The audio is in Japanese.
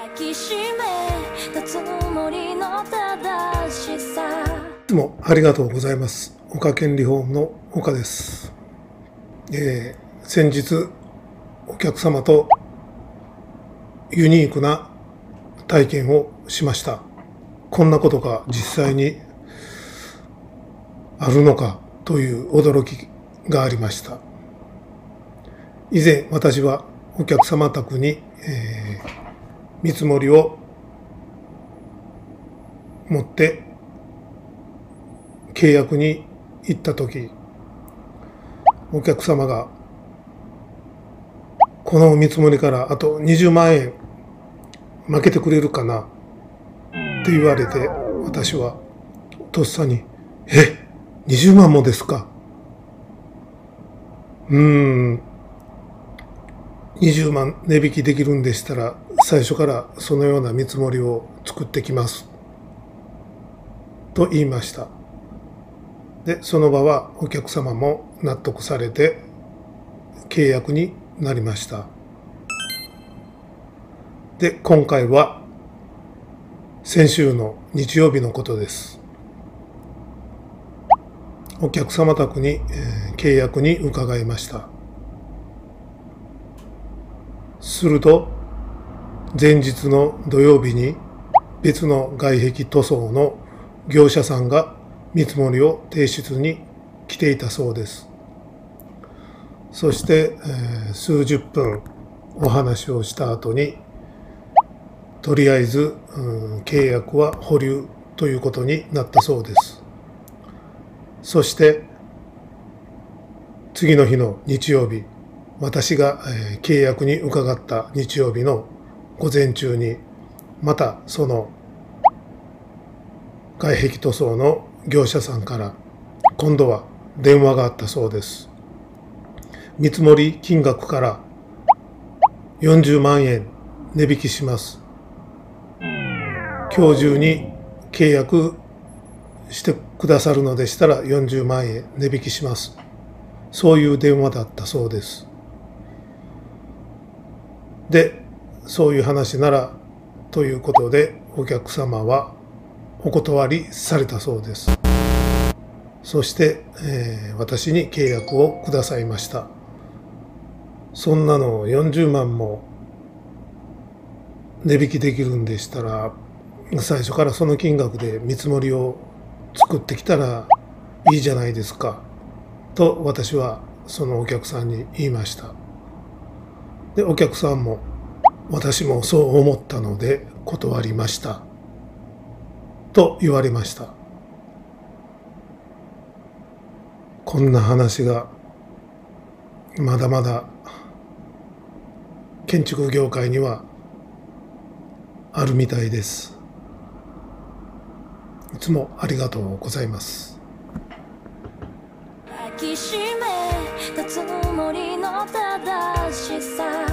抱きしめたつもりの正しさ。いつもありがとうございます。岡県リフォームの岡です、えー先日お客様とユニークな体験をしました。こんなことが実際にあるのかという驚きがありました。以前私はお客様宅に、えー見積もりを持って契約に行った時お客様がこの見積もりからあと20万円負けてくれるかなって言われて私はとっさに「え20万もですか?」うーん20万値引きできるんでしたら最初からそのような見積もりを作ってきます。と言いました。でその場はお客様も納得されて契約になりました。で今回は先週の日曜日のことです。お客様宅に、えー契約に伺いました。すると前日の土曜日に別の外壁塗装の業者さんが見積もりを提出に来ていたそうです。そして、えー数十分お話をした後にとりあえず、うん契約は保留ということになったそうです。そして次の日の日曜日私が、えー契約に伺った日曜日の午前中にまたその外壁塗装の業者さんから今度は電話があったそうです。見積もり金額から40万円値引きします。今日中に契約してくださるのでしたら40万円値引きします。そういう電話だったそうです。でそういう話ならということでお客様はお断りされたそうです。そして、えー私に契約をくださいました。そんなの40万も値引きできるんでしたら最初からその金額で見積もりを作ってきたらいいじゃないですか。と私はそのお客さんに言いました。でお客さんも私もそう思ったので断りました。と言われました。こんな話がまだまだ建築業界にはあるみたいです。いつもありがとうございます。抱きしめたつもりの正しさ。